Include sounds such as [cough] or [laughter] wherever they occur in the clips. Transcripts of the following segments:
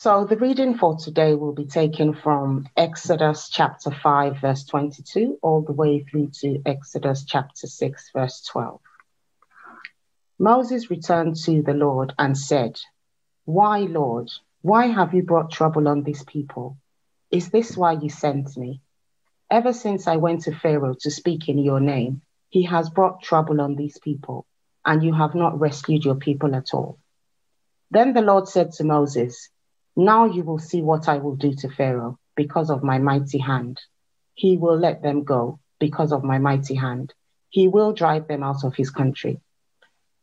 So the reading for today will be taken from Exodus chapter 5, verse 22, all the way through to Exodus chapter 6, verse 12. Moses returned to the Lord and said, Why, Lord, why have you brought trouble on these people? Is this why you sent me? Ever since I went to Pharaoh to speak in your name, he has brought trouble on these people, and you have not rescued your people at all. Then the Lord said to Moses, now you will see what I will do to Pharaoh because of my mighty hand. He will let them go because of my mighty hand. He will drive them out of his country.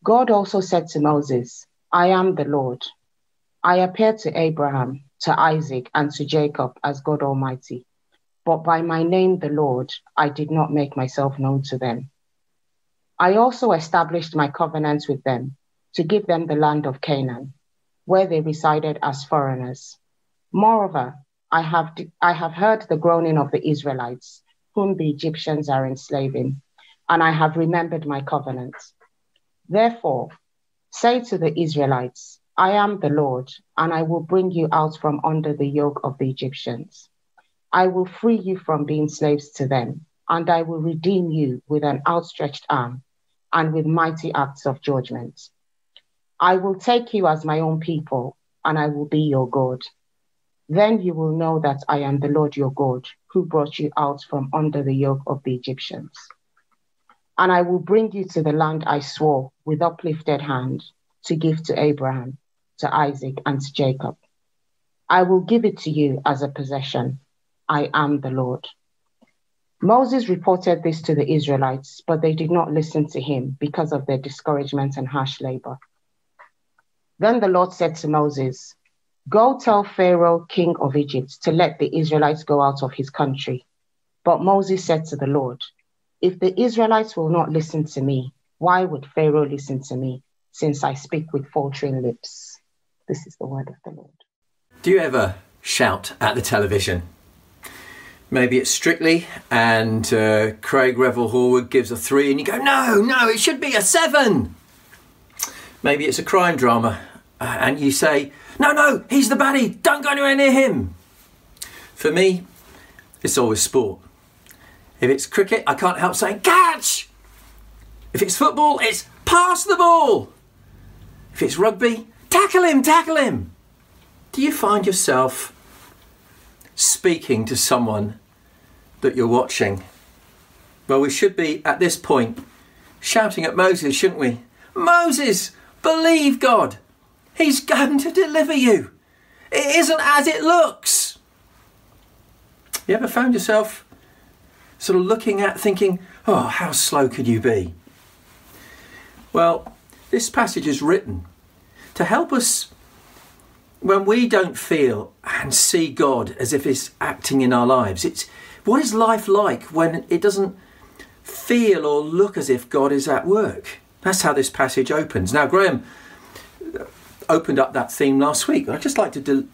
God also said to Moses, I am the Lord. I appeared to Abraham, to Isaac, and to Jacob as God Almighty. But by my name, the Lord, I did not make myself known to them. I also established my covenant with them to give them the land of Canaan where they resided as foreigners. Moreover, I have, I have heard the groaning of the Israelites, whom the Egyptians are enslaving, and I have remembered my covenant. Therefore, say to the Israelites, I am the Lord, and I will bring you out from under the yoke of the Egyptians. I will free you from being slaves to them, and I will redeem you with an outstretched arm and with mighty acts of judgment. I will take you as my own people, and I will be your God. Then you will know that I am the Lord your God, who brought you out from under the yoke of the Egyptians. And I will bring you to the land I swore with uplifted hand to give to Abraham, to Isaac, and to Jacob. I will give it to you as a possession. I am the Lord. Moses reported this to the Israelites, but they did not listen to him because of their discouragement and harsh labor. Then the Lord said to Moses, Go tell Pharaoh, king of Egypt, to let the Israelites go out of his country. But Moses said to the Lord, If the Israelites will not listen to me, why would Pharaoh listen to me, since I speak with faltering lips? This is the word of the Lord. Do you ever shout at the television? Maybe it's strictly, and uh, Craig Revel Horwood gives a three, and you go, No, no, it should be a seven. Maybe it's a crime drama, uh, and you say, No, no, he's the baddie, don't go anywhere near him. For me, it's always sport. If it's cricket, I can't help saying, Catch! If it's football, it's pass the ball. If it's rugby, tackle him, tackle him. Do you find yourself speaking to someone that you're watching? Well, we should be at this point shouting at Moses, shouldn't we? Moses, Believe God. He's going to deliver you. It isn't as it looks. You ever found yourself sort of looking at thinking, oh, how slow could you be? Well, this passage is written to help us when we don't feel and see God as if He's acting in our lives. It's what is life like when it doesn't feel or look as if God is at work? That's how this passage opens. Now, Graham opened up that theme last week. I'd just like to do,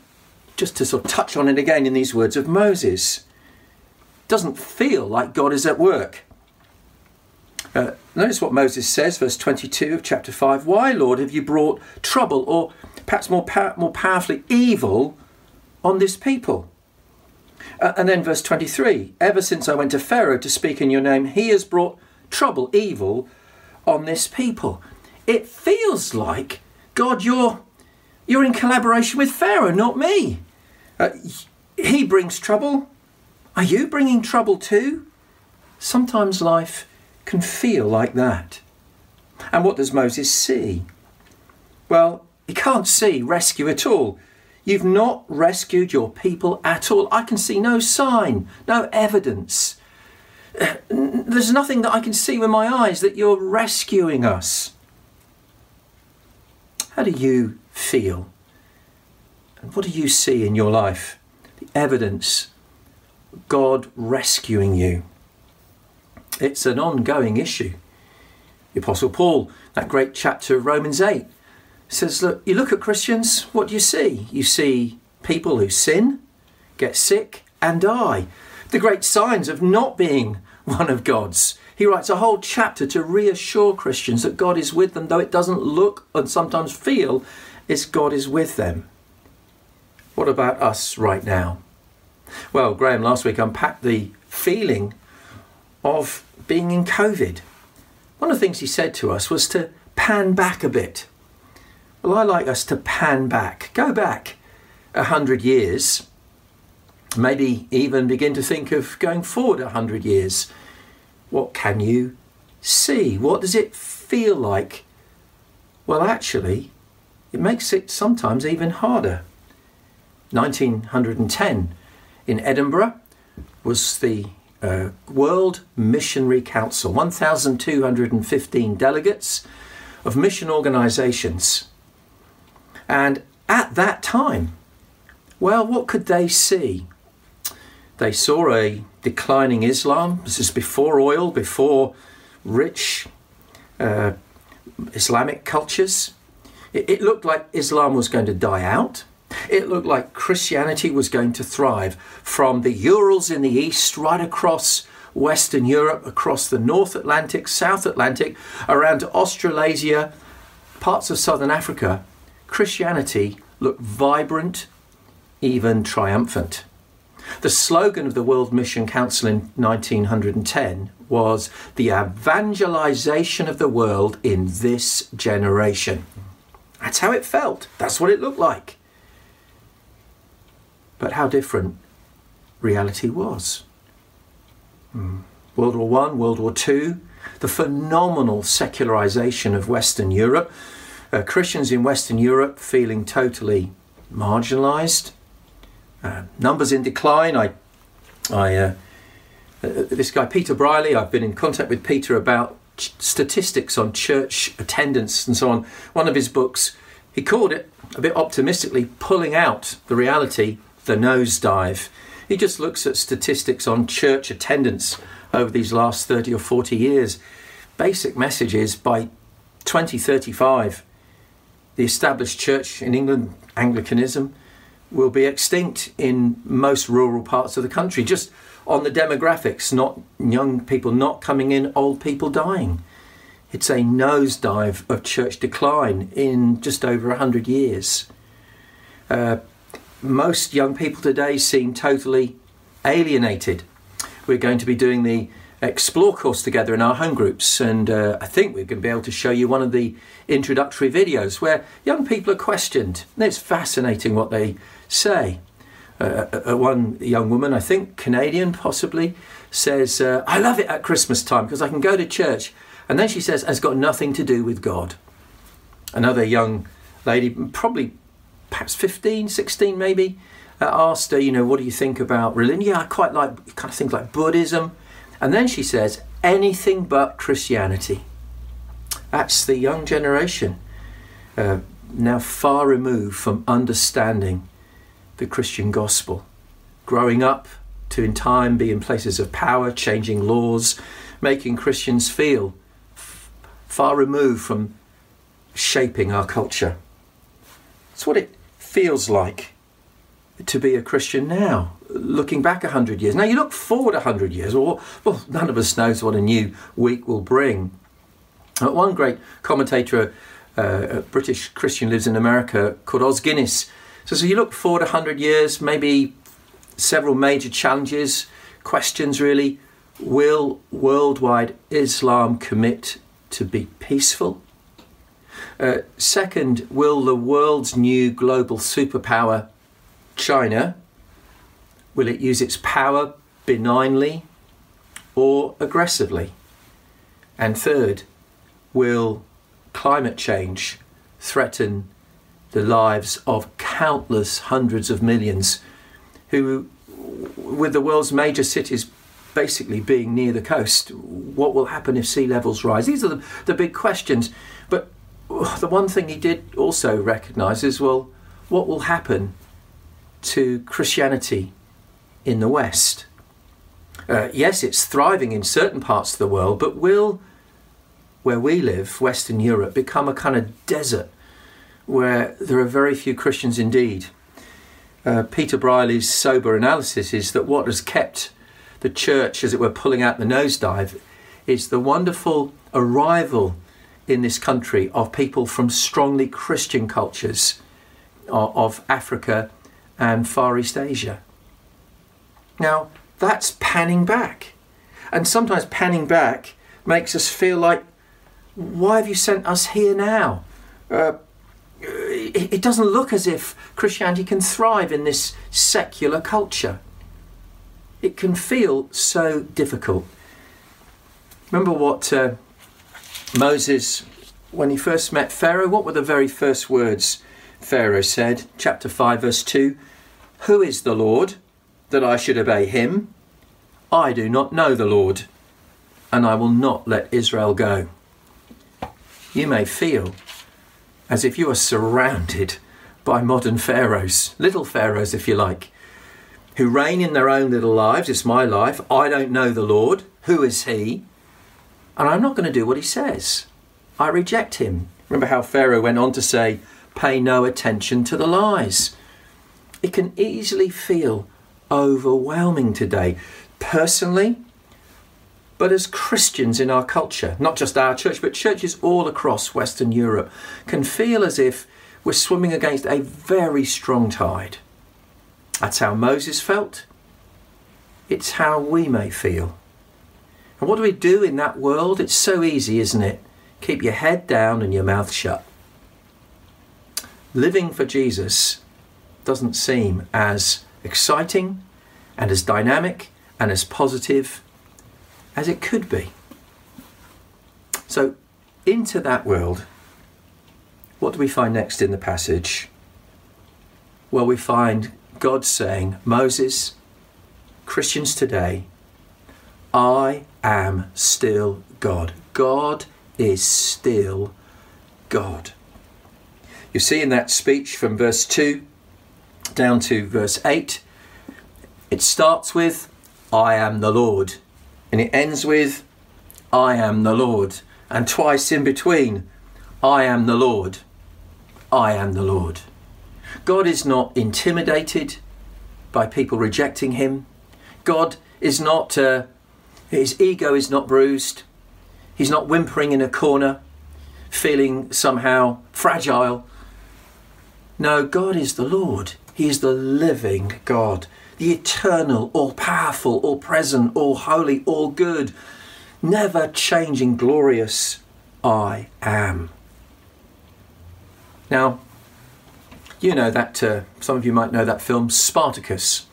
just to sort of touch on it again in these words of Moses. Doesn't feel like God is at work. Uh, notice what Moses says, verse 22 of chapter 5. Why, Lord, have you brought trouble, or perhaps more, pow- more powerfully, evil on this people? Uh, and then verse 23 Ever since I went to Pharaoh to speak in your name, he has brought trouble, evil on this people. It feels like, God, you're, you're in collaboration with Pharaoh, not me. Uh, he brings trouble. Are you bringing trouble too? Sometimes life can feel like that. And what does Moses see? Well, he can't see rescue at all. You've not rescued your people at all. I can see no sign, no evidence there's nothing that I can see with my eyes that you're rescuing us. How do you feel? And what do you see in your life? The evidence God rescuing you. It's an ongoing issue. The Apostle Paul, that great chapter of Romans 8, says, Look, you look at Christians, what do you see? You see people who sin, get sick, and die the great signs of not being one of God's. He writes a whole chapter to reassure Christians that God is with them, though it doesn't look and sometimes feel as God is with them. What about us right now? Well, Graham last week unpacked the feeling of being in COVID. One of the things he said to us was to pan back a bit. Well, I like us to pan back, go back a hundred years, maybe even begin to think of going forward a hundred years. What can you see? What does it feel like? Well, actually, it makes it sometimes even harder. 1910 in Edinburgh was the uh, World Missionary Council, 1,215 delegates of mission organisations. And at that time, well, what could they see? They saw a declining Islam. This is before oil, before rich uh, Islamic cultures. It, it looked like Islam was going to die out. It looked like Christianity was going to thrive from the Urals in the east right across Western Europe, across the North Atlantic, South Atlantic, around Australasia, parts of Southern Africa. Christianity looked vibrant, even triumphant. The slogan of the World Mission Council in 1910 was the evangelization of the world in this generation. That's how it felt. That's what it looked like. But how different reality was. Hmm. World War One, World War Two, the phenomenal secularization of Western Europe, uh, Christians in Western Europe feeling totally marginalized, uh, numbers in decline. I, I, uh, uh, this guy Peter Brierley. I've been in contact with Peter about ch- statistics on church attendance and so on. One of his books, he called it a bit optimistically, pulling out the reality, the nosedive. He just looks at statistics on church attendance over these last 30 or 40 years. Basic message is by 2035, the established church in England, Anglicanism, will be extinct in most rural parts of the country, just on the demographics, not young people not coming in, old people dying. It's a nosedive of church decline in just over 100 years. Uh, most young people today seem totally alienated. We're going to be doing the Explore course together in our home groups, and uh, I think we're going to be able to show you one of the introductory videos where young people are questioned. And it's fascinating what they say. Uh, uh, uh, one young woman, I think Canadian possibly, says, uh, I love it at Christmas time because I can go to church. And then she says, it's got nothing to do with God. Another young lady, probably perhaps 15, 16 maybe, uh, asked her, you know, what do you think about religion? Yeah, I quite like kind of things like Buddhism. And then she says, anything but Christianity. That's the young generation, uh, now far removed from understanding the Christian gospel, growing up to in time be in places of power, changing laws, making Christians feel f- far removed from shaping our culture. It's what it feels like to be a Christian now, looking back a hundred years. Now you look forward a hundred years, or well, none of us knows what a new week will bring. Uh, one great commentator, uh, a British Christian, lives in America, called Os Guinness, so, so you look forward 100 years, maybe several major challenges, questions really. Will worldwide Islam commit to be peaceful? Uh, second, will the world's new global superpower, China, will it use its power benignly or aggressively? And third, will climate change threaten the lives of countless hundreds of millions who, with the world's major cities basically being near the coast, what will happen if sea levels rise? These are the, the big questions. But oh, the one thing he did also recognise is well, what will happen to Christianity in the West? Uh, yes, it's thriving in certain parts of the world, but will where we live, Western Europe, become a kind of desert where there are very few Christians indeed. Uh, Peter Brierley's sober analysis is that what has kept the church, as it were, pulling out the nosedive is the wonderful arrival in this country of people from strongly Christian cultures of Africa and Far East Asia. Now, that's panning back. And sometimes panning back makes us feel like, why have you sent us here now? Uh, it, doesn't look as if Christianity can thrive in this secular culture. It can feel so difficult. Remember what uh, Moses, when he first met Pharaoh, what were the very first words Pharaoh said? Chapter 5, verse 2 Who is the Lord that I should obey him? I do not know the Lord, and I will not let Israel go. You may feel as if you are surrounded by modern pharaohs, little pharaohs, if you like, who reign in their own little lives. It's my life. I don't know the Lord. Who is He? And I'm not going to do what He says. I reject Him. Remember how Pharaoh went on to say, pay no attention to the lies. It can easily feel overwhelming today, personally, but as Christians in our culture, not just our church, but churches all across Western Europe, can feel as if we're swimming against a very strong tide. That's how Moses felt. It's how we may feel. And what do we do in that world? It's so easy, isn't it? Keep your head down and your mouth shut. Living for Jesus doesn't seem as exciting and as dynamic and as positive as it could be. So, into that world, what do we find next in the passage? Well, we find God saying, Moses, Christians today, I am still God. God is still God. You see in that speech from verse 2 down to verse 8, it starts with, I am the Lord. And it ends with, I am the Lord. And twice in between, I am the Lord. I am the Lord. God is not intimidated by people rejecting him. God is not, uh, his ego is not bruised. He's not whimpering in a corner, feeling somehow fragile. No, God is the Lord. He is the living God the eternal, all powerful, all present, all holy, all good, never changing, glorious I am. Now, you know that, uh, some of you might know that film Spartacus.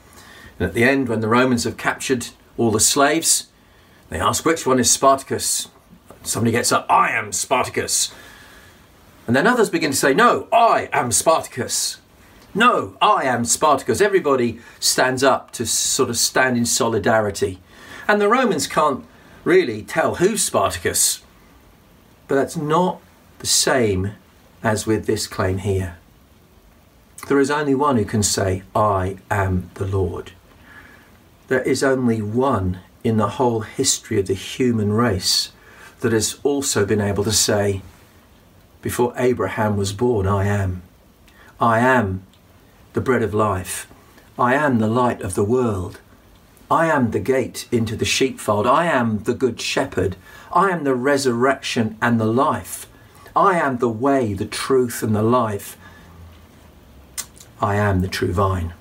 And at the end, when the Romans have captured all the slaves, they ask which one is Spartacus. Somebody gets up, I am Spartacus. And then others begin to say, No, I am Spartacus. No, I am Spartacus. Everybody stands up to sort of stand in solidarity. And the Romans can't really tell who's Spartacus. But that's not the same as with this claim here. There is only one who can say, I am the Lord. There is only one in the whole history of the human race that has also been able to say, Before Abraham was born, I am. I am the bread of life. I am the light of the world. I am the gate into the sheepfold. I am the good shepherd. I am the resurrection and the life. I am the way, the truth, and the life. I am the true vine.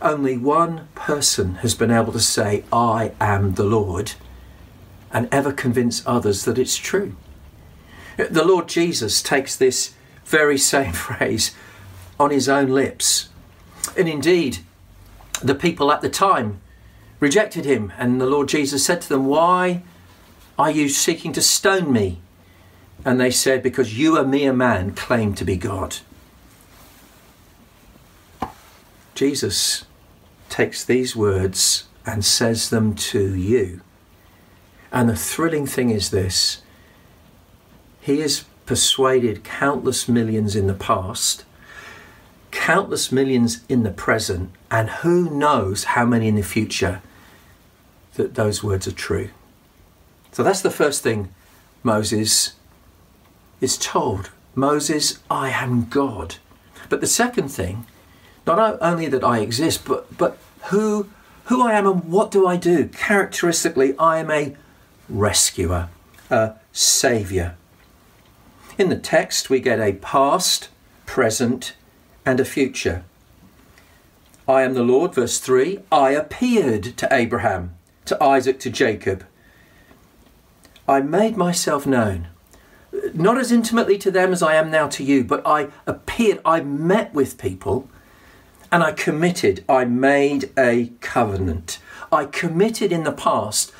Only one person has been able to say, I am the Lord, and ever convince others that it's true. The Lord Jesus takes this very same [laughs] phrase on his own lips. And indeed, the people at the time rejected him, and the Lord Jesus said to them, Why are you seeking to stone me? And they said, Because you, a mere man, claim to be God. Jesus takes these words and says them to you. And the thrilling thing is this He has persuaded countless millions in the past countless millions in the present, and who knows how many in the future that those words are true. So that's the first thing Moses is told Moses, I am God. But the second thing, not only that I exist, but, but who, who I am and what do I do? Characteristically, I am a rescuer, a saviour. In the text, we get a past, present, and a future. I am the Lord, verse 3. I appeared to Abraham, to Isaac, to Jacob. I made myself known, not as intimately to them as I am now to you, but I appeared, I met with people, and I committed, I made a covenant. I committed in the past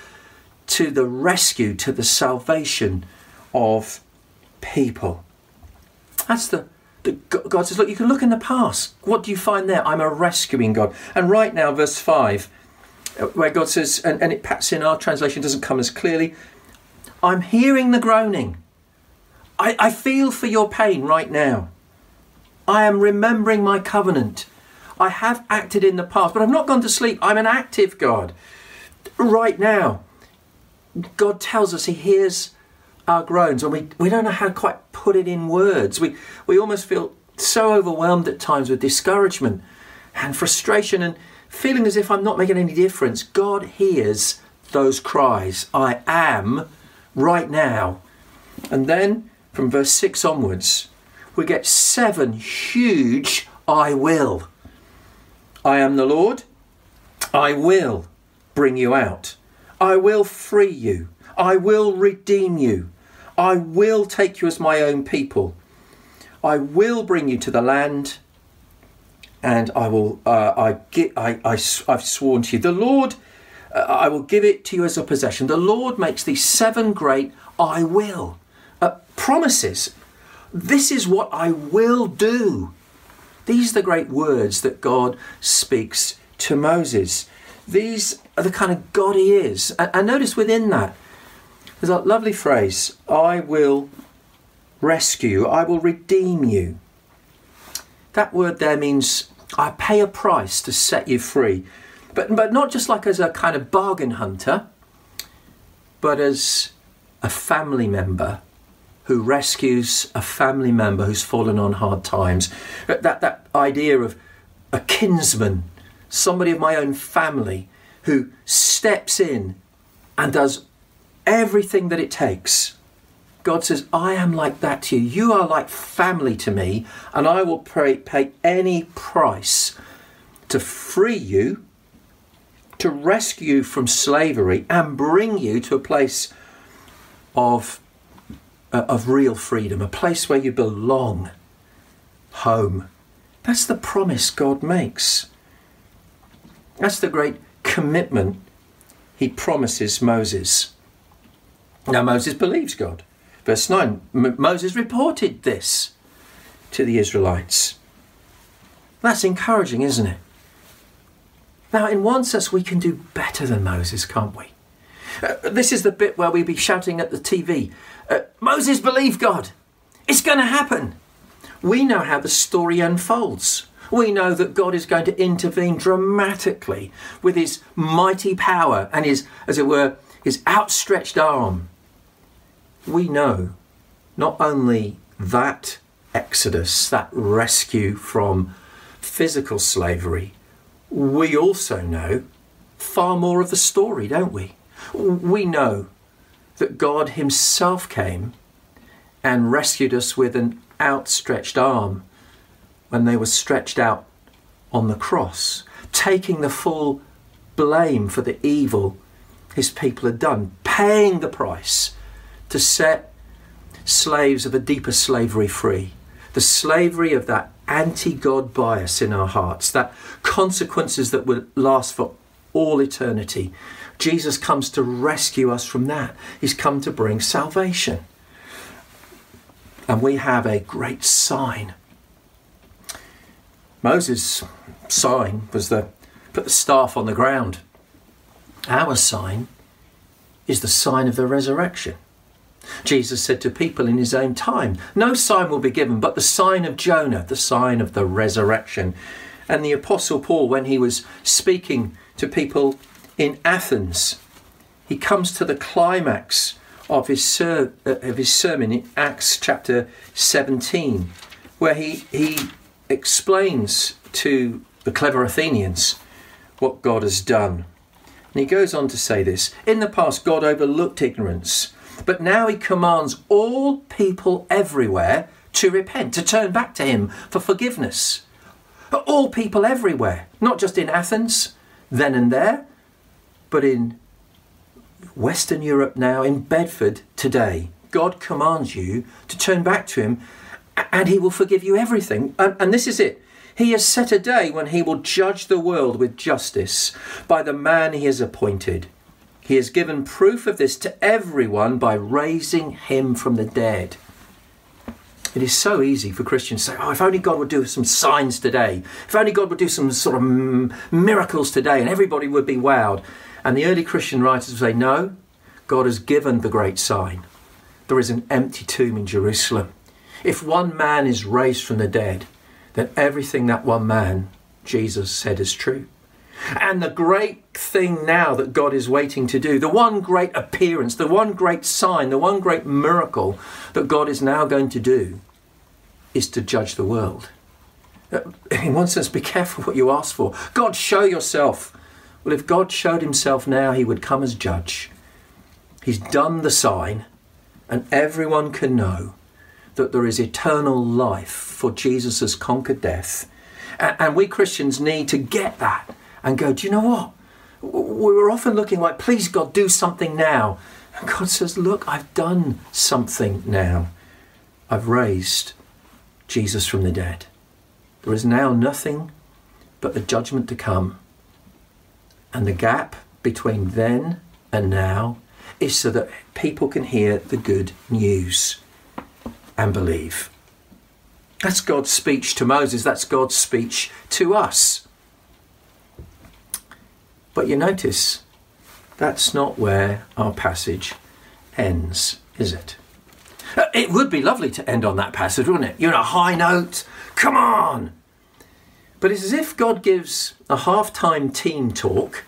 to the rescue, to the salvation of people. That's the, God says, look, you can look in the past. What do you find there? I'm a rescuing God. And right now, verse 5, uh, where God says, and, and it perhaps in our translation doesn't come as clearly, I'm hearing the groaning. I, I feel for your pain right now. I am remembering my covenant. I have acted in the past, but I've not gone to sleep. I'm an active God. Right now, God tells us He hears our groans, and we, we don't know how to quite put it in words. We, we almost feel so overwhelmed at times with discouragement and frustration and feeling as if I'm not making any difference. God hears those cries. I am right now. And then from verse 6 onwards, we get seven huge I will. I am the Lord. I will bring you out. I will free you. I will redeem you. I will take you as my own people. I will bring you to the land, and I will. Uh, I, get, I, I, I've sworn to you. The Lord, uh, I will give it to you as a possession. The Lord makes these seven great I will uh, promises. This is what I will do. These are the great words that God speaks to Moses. These are the kind of God he is. And, and notice within that, there's a lovely phrase I will rescue, I will redeem you. That word there means I pay a price to set you free. But, but not just like as a kind of bargain hunter, but as a family member who rescues a family member who's fallen on hard times. That, that idea of a kinsman, somebody of my own family who steps in and does everything that it takes. God says, I am like that to you. You are like family to me, and I will pay, pay any price to free you, to rescue you from slavery, and bring you to a place of, uh, of real freedom, a place where you belong, home. That's the promise God makes. That's the great commitment he promises Moses. Now, Moses believes God. Verse 9 M- Moses reported this to the Israelites. That's encouraging, isn't it? Now, in one sense, we can do better than Moses, can't we? Uh, this is the bit where we be shouting at the TV uh, Moses believed God. It's going to happen. We know how the story unfolds. We know that God is going to intervene dramatically with his mighty power and his, as it were, his outstretched arm. We know not only that exodus, that rescue from physical slavery, we also know far more of the story, don't we? We know that God Himself came and rescued us with an outstretched arm when they were stretched out on the cross, taking the full blame for the evil His people had done, paying the price to set slaves of a deeper slavery free. The slavery of that anti God bias in our hearts, that consequences that will last for all eternity. Jesus comes to rescue us from that. He's come to bring salvation. And we have a great sign. Moses' sign was the put the staff on the ground. Our sign is the sign of the resurrection. Jesus said to people in his own time, No sign will be given but the sign of Jonah, the sign of the resurrection. And the Apostle Paul, when he was speaking to people in Athens. He comes to the climax of his, ser- uh, of his sermon in Acts chapter 17, where he, he explains to the clever Athenians what God has done. And he goes on to say this In the past, God overlooked ignorance, but now he commands all people everywhere to repent, to turn back to him for forgiveness. All people everywhere, not just in Athens, then and there, but in Western Europe now, in Bedford today. God commands you to turn back to Him and He will forgive you everything. And, and this is it. He has set a day when He will judge the world with justice by the man He has appointed. He has given proof of this to everyone by raising Him from the dead. It is so easy for Christians to say, oh, if only God would do some signs today, if only God would do some sort of miracles today, and everybody would be wowed. And the early Christian writers would say, no, God has given the great sign. There is an empty tomb in Jerusalem. If one man is raised from the dead, then everything that one man, Jesus, said is true. And the great thing now that God is waiting to do, the one great appearance, the one great sign, the one great miracle that God is now going to do is to judge the world. Uh, [laughs] in one sense, be careful what you ask for. God, show yourself. Well, if God showed himself now, he would come as judge. He's done the sign, and everyone can know that there is eternal life, for Jesus has conquered death. And we Christians need to get that and go, do you know what? We were often looking like, please God, do something now. And God says, look, I've done something now. I've raised Jesus from the dead. There is now nothing but the judgment to come. And the gap between then and now is so that people can hear the good news and believe. That's God's speech to Moses, that's God's speech to us. But you notice that's not where our passage ends, is it? Uh, it would be lovely to end on that passage, wouldn't it? You're on a high note. Come on! But it's as if God gives a half time team talk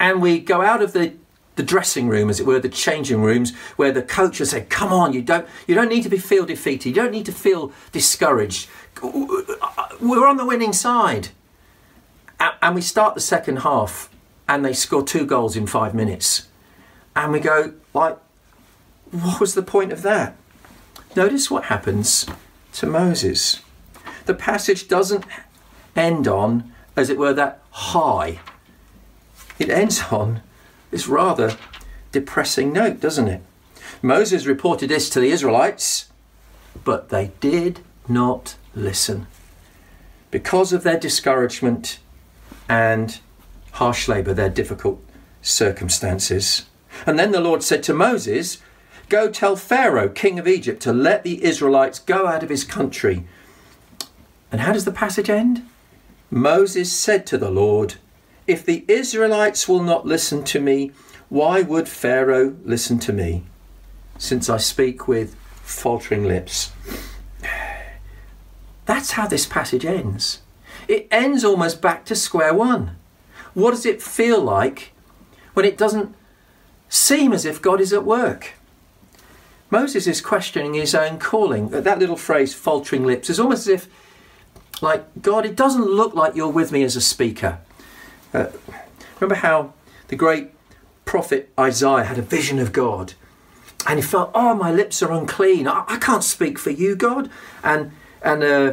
and we go out of the, the dressing room, as it were, the changing rooms, where the coach has said, Come on, you don't, you don't need to be feel defeated. You don't need to feel discouraged. We're on the winning side. And we start the second half and they score two goals in five minutes. And we go, like, what was the point of that? Notice what happens to Moses. The passage doesn't end on, as it were, that high. It ends on this rather depressing note, doesn't it? Moses reported this to the Israelites, but they did not listen. Because of their discouragement and harsh labour, their difficult circumstances. And then the Lord said to Moses, Go tell Pharaoh, king of Egypt, to let the Israelites go out of his country. And how does the passage end? Moses said to the Lord, If the Israelites will not listen to me, why would Pharaoh listen to me, since I speak with faltering lips? [sighs] That's how this passage ends. It ends almost back to square one. What does it feel like when it doesn't seem as if God is at work? Moses is questioning his own calling. That little phrase, faltering lips, is almost as if, like, God, it doesn't look like you're with me as a speaker. Uh, remember how the great prophet Isaiah had a vision of God and he felt, oh, my lips are unclean. I, I can't speak for you, God. And, and uh,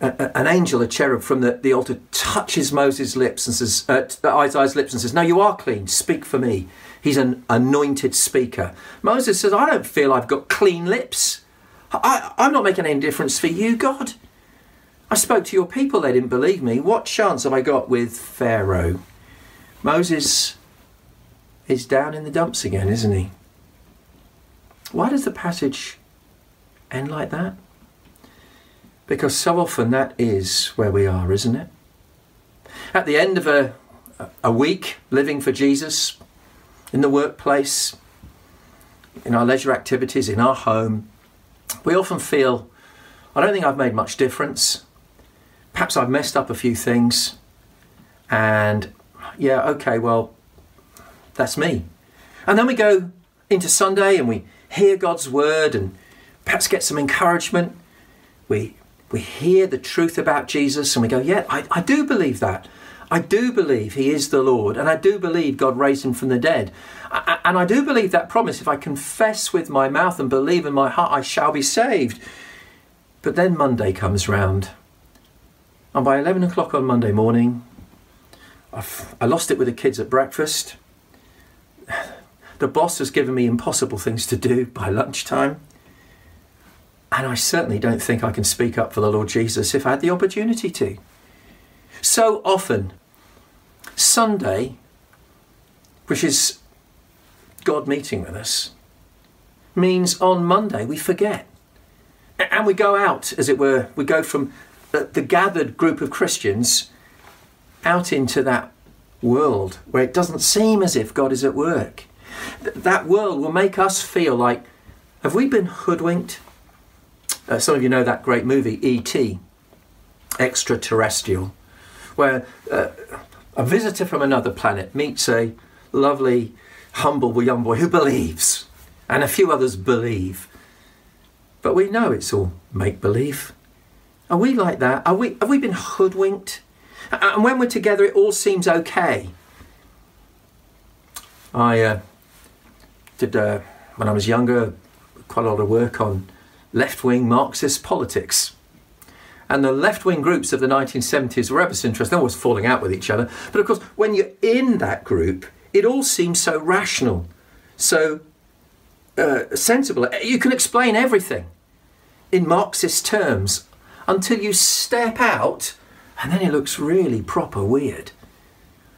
an angel, a cherub from the, the altar, touches Moses' lips and says, uh, Isaiah's lips and says, No, you are clean. Speak for me. He's an anointed speaker. Moses says, I don't feel I've got clean lips. I, I'm not making any difference for you, God. I spoke to your people, they didn't believe me. What chance have I got with Pharaoh? Moses is down in the dumps again, isn't he? Why does the passage end like that? Because so often that is where we are, isn't it? At the end of a, a week living for Jesus, in the workplace, in our leisure activities, in our home, we often feel, I don't think I've made much difference. Perhaps I've messed up a few things. And yeah, okay, well, that's me. And then we go into Sunday and we hear God's word and perhaps get some encouragement. We, we hear the truth about Jesus and we go, yeah, I, I do believe that. I do believe he is the Lord, and I do believe God raised him from the dead. And I do believe that promise if I confess with my mouth and believe in my heart, I shall be saved. But then Monday comes round, And by 11 o'clock on Monday morning, I've, I lost it with the kids at breakfast. [sighs] The boss has given me impossible things to do by lunchtime. And I certainly don't think I can speak up for the Lord Jesus if I had the opportunity to. So often, Sunday, which is God meeting with us, means on Monday we forget. And we go out, as it were, we go from the gathered group of Christians out into that world where it doesn't seem as if God is at work. That world will make us feel like, have we been hoodwinked? Uh, some of you know that great movie, E.T., Extraterrestrial, where uh, a visitor from another planet meets a lovely, humble young boy who believes, and a few others believe. But we know it's all make believe. Are we like that? Are we, have we been hoodwinked? And when we're together, it all seems okay. I uh, did, uh, when I was younger, quite a lot of work on left wing Marxist politics. And the left wing groups of the 1970s were ever so interesting, They were always falling out with each other. But of course, when you're in that group, it all seems so rational, so uh, sensible. You can explain everything in Marxist terms until you step out and then it looks really proper weird.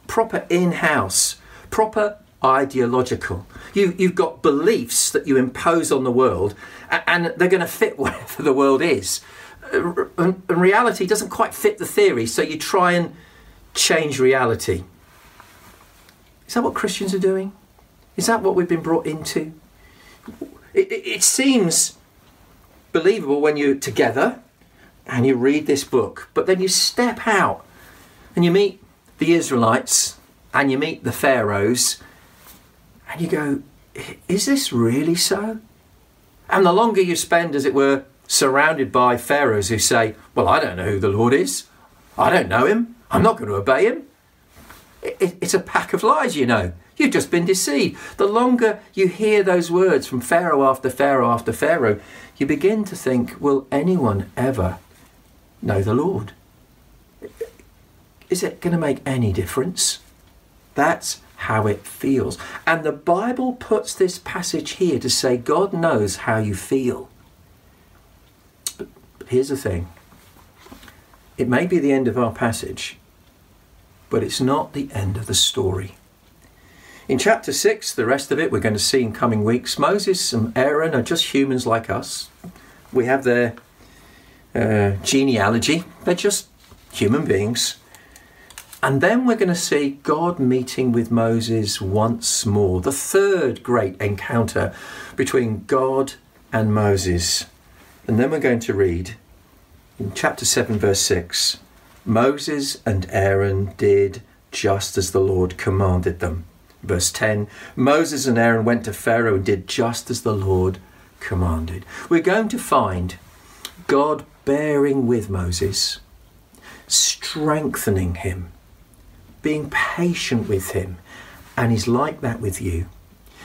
Proper in house, proper ideological. You, you've got beliefs that you impose on the world and they're going to fit [laughs] whatever the world is. Uh, and reality doesn't quite fit the theory, so you try and change reality. Is that what Christians are doing? Is that what we've been brought into? It, it, it seems believable when you're together and you read this book, but then you step out and you meet the Israelites and you meet the Pharaohs and you go, is this really so? And the longer you spend, as it were, surrounded by pharaohs who say, Well, I don't know who the Lord is. I don't know him. I'm not going to obey him. It's a pack of lies, you know. You've just been deceived. The longer you hear those words from Pharaoh after Pharaoh after Pharaoh, you begin to think, Will anyone ever know the Lord? Is it going to make any difference? That's how it feels. And the Bible puts this passage here to say God knows how you feel. But, here's the thing it may be the end of our passage, but it's not the end of the story. In chapter 6, the rest of it we're going to see in coming weeks, Moses and Aaron are just humans like us. We have their uh, genealogy, they're just human beings. And then we're going to see God meeting with Moses once more, the third great encounter between God and Moses. And then we're going to read in chapter 7, verse 6 Moses and Aaron did just as the Lord commanded them. Verse 10 Moses and Aaron went to Pharaoh and did just as the Lord commanded. We're going to find God bearing with Moses, strengthening him being patient with Him, and He's like that with you.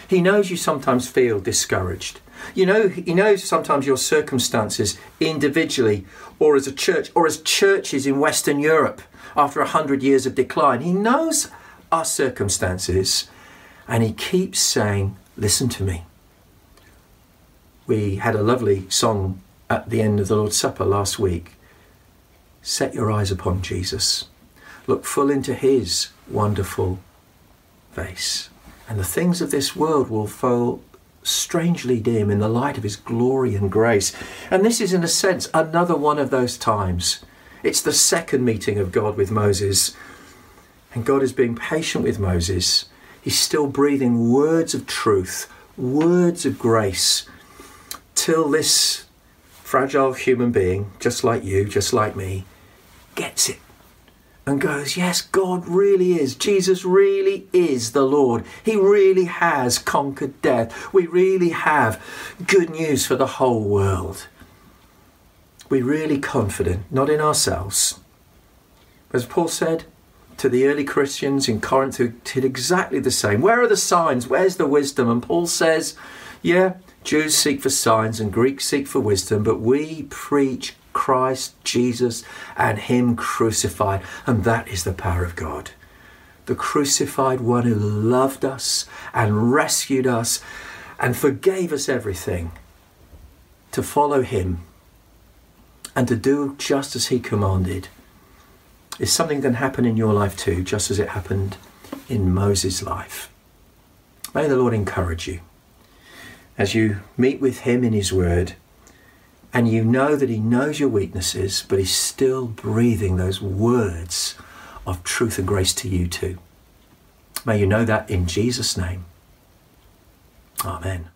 He knows you sometimes feel discouraged. You know, He knows sometimes your circumstances individually or as a church or as churches in Western Europe after a hundred years of decline. He knows our circumstances and He keeps saying, Listen to me. We had a lovely song at the end of the Lord's Supper last week. Set your eyes upon Jesus. Look full into His wonderful face. And the things of this world will fall strangely dim in the light of His glory and grace. And this is, in a sense, another one of those times. It's the second meeting of God with Moses. And God is being patient with Moses. He's still breathing words of truth, words of grace, till this fragile human being, just like you, just like me, gets it and goes, Yes, God really is. Jesus really is the Lord. He really has conquered death. We really have good news for the whole world. We're really confident, not in ourselves. As Paul said to the early Christians in Corinth who did exactly the same Where are the signs? Where's the wisdom? And Paul says, Yeah, Jews seek for signs and Greeks seek for wisdom, but we preach Christ Jesus and Him crucified. And that is the power of God. The crucified one who loved us and rescued us and forgave us everything. To follow Him and to do just as He commanded is something that can happen in your life too, just as it happened in Moses' life. May the Lord encourage you as you meet with Him in His Word and you know that He knows your weaknesses, but He's still breathing those words of truth and grace to you too. May you know that in Jesus' name. Amen.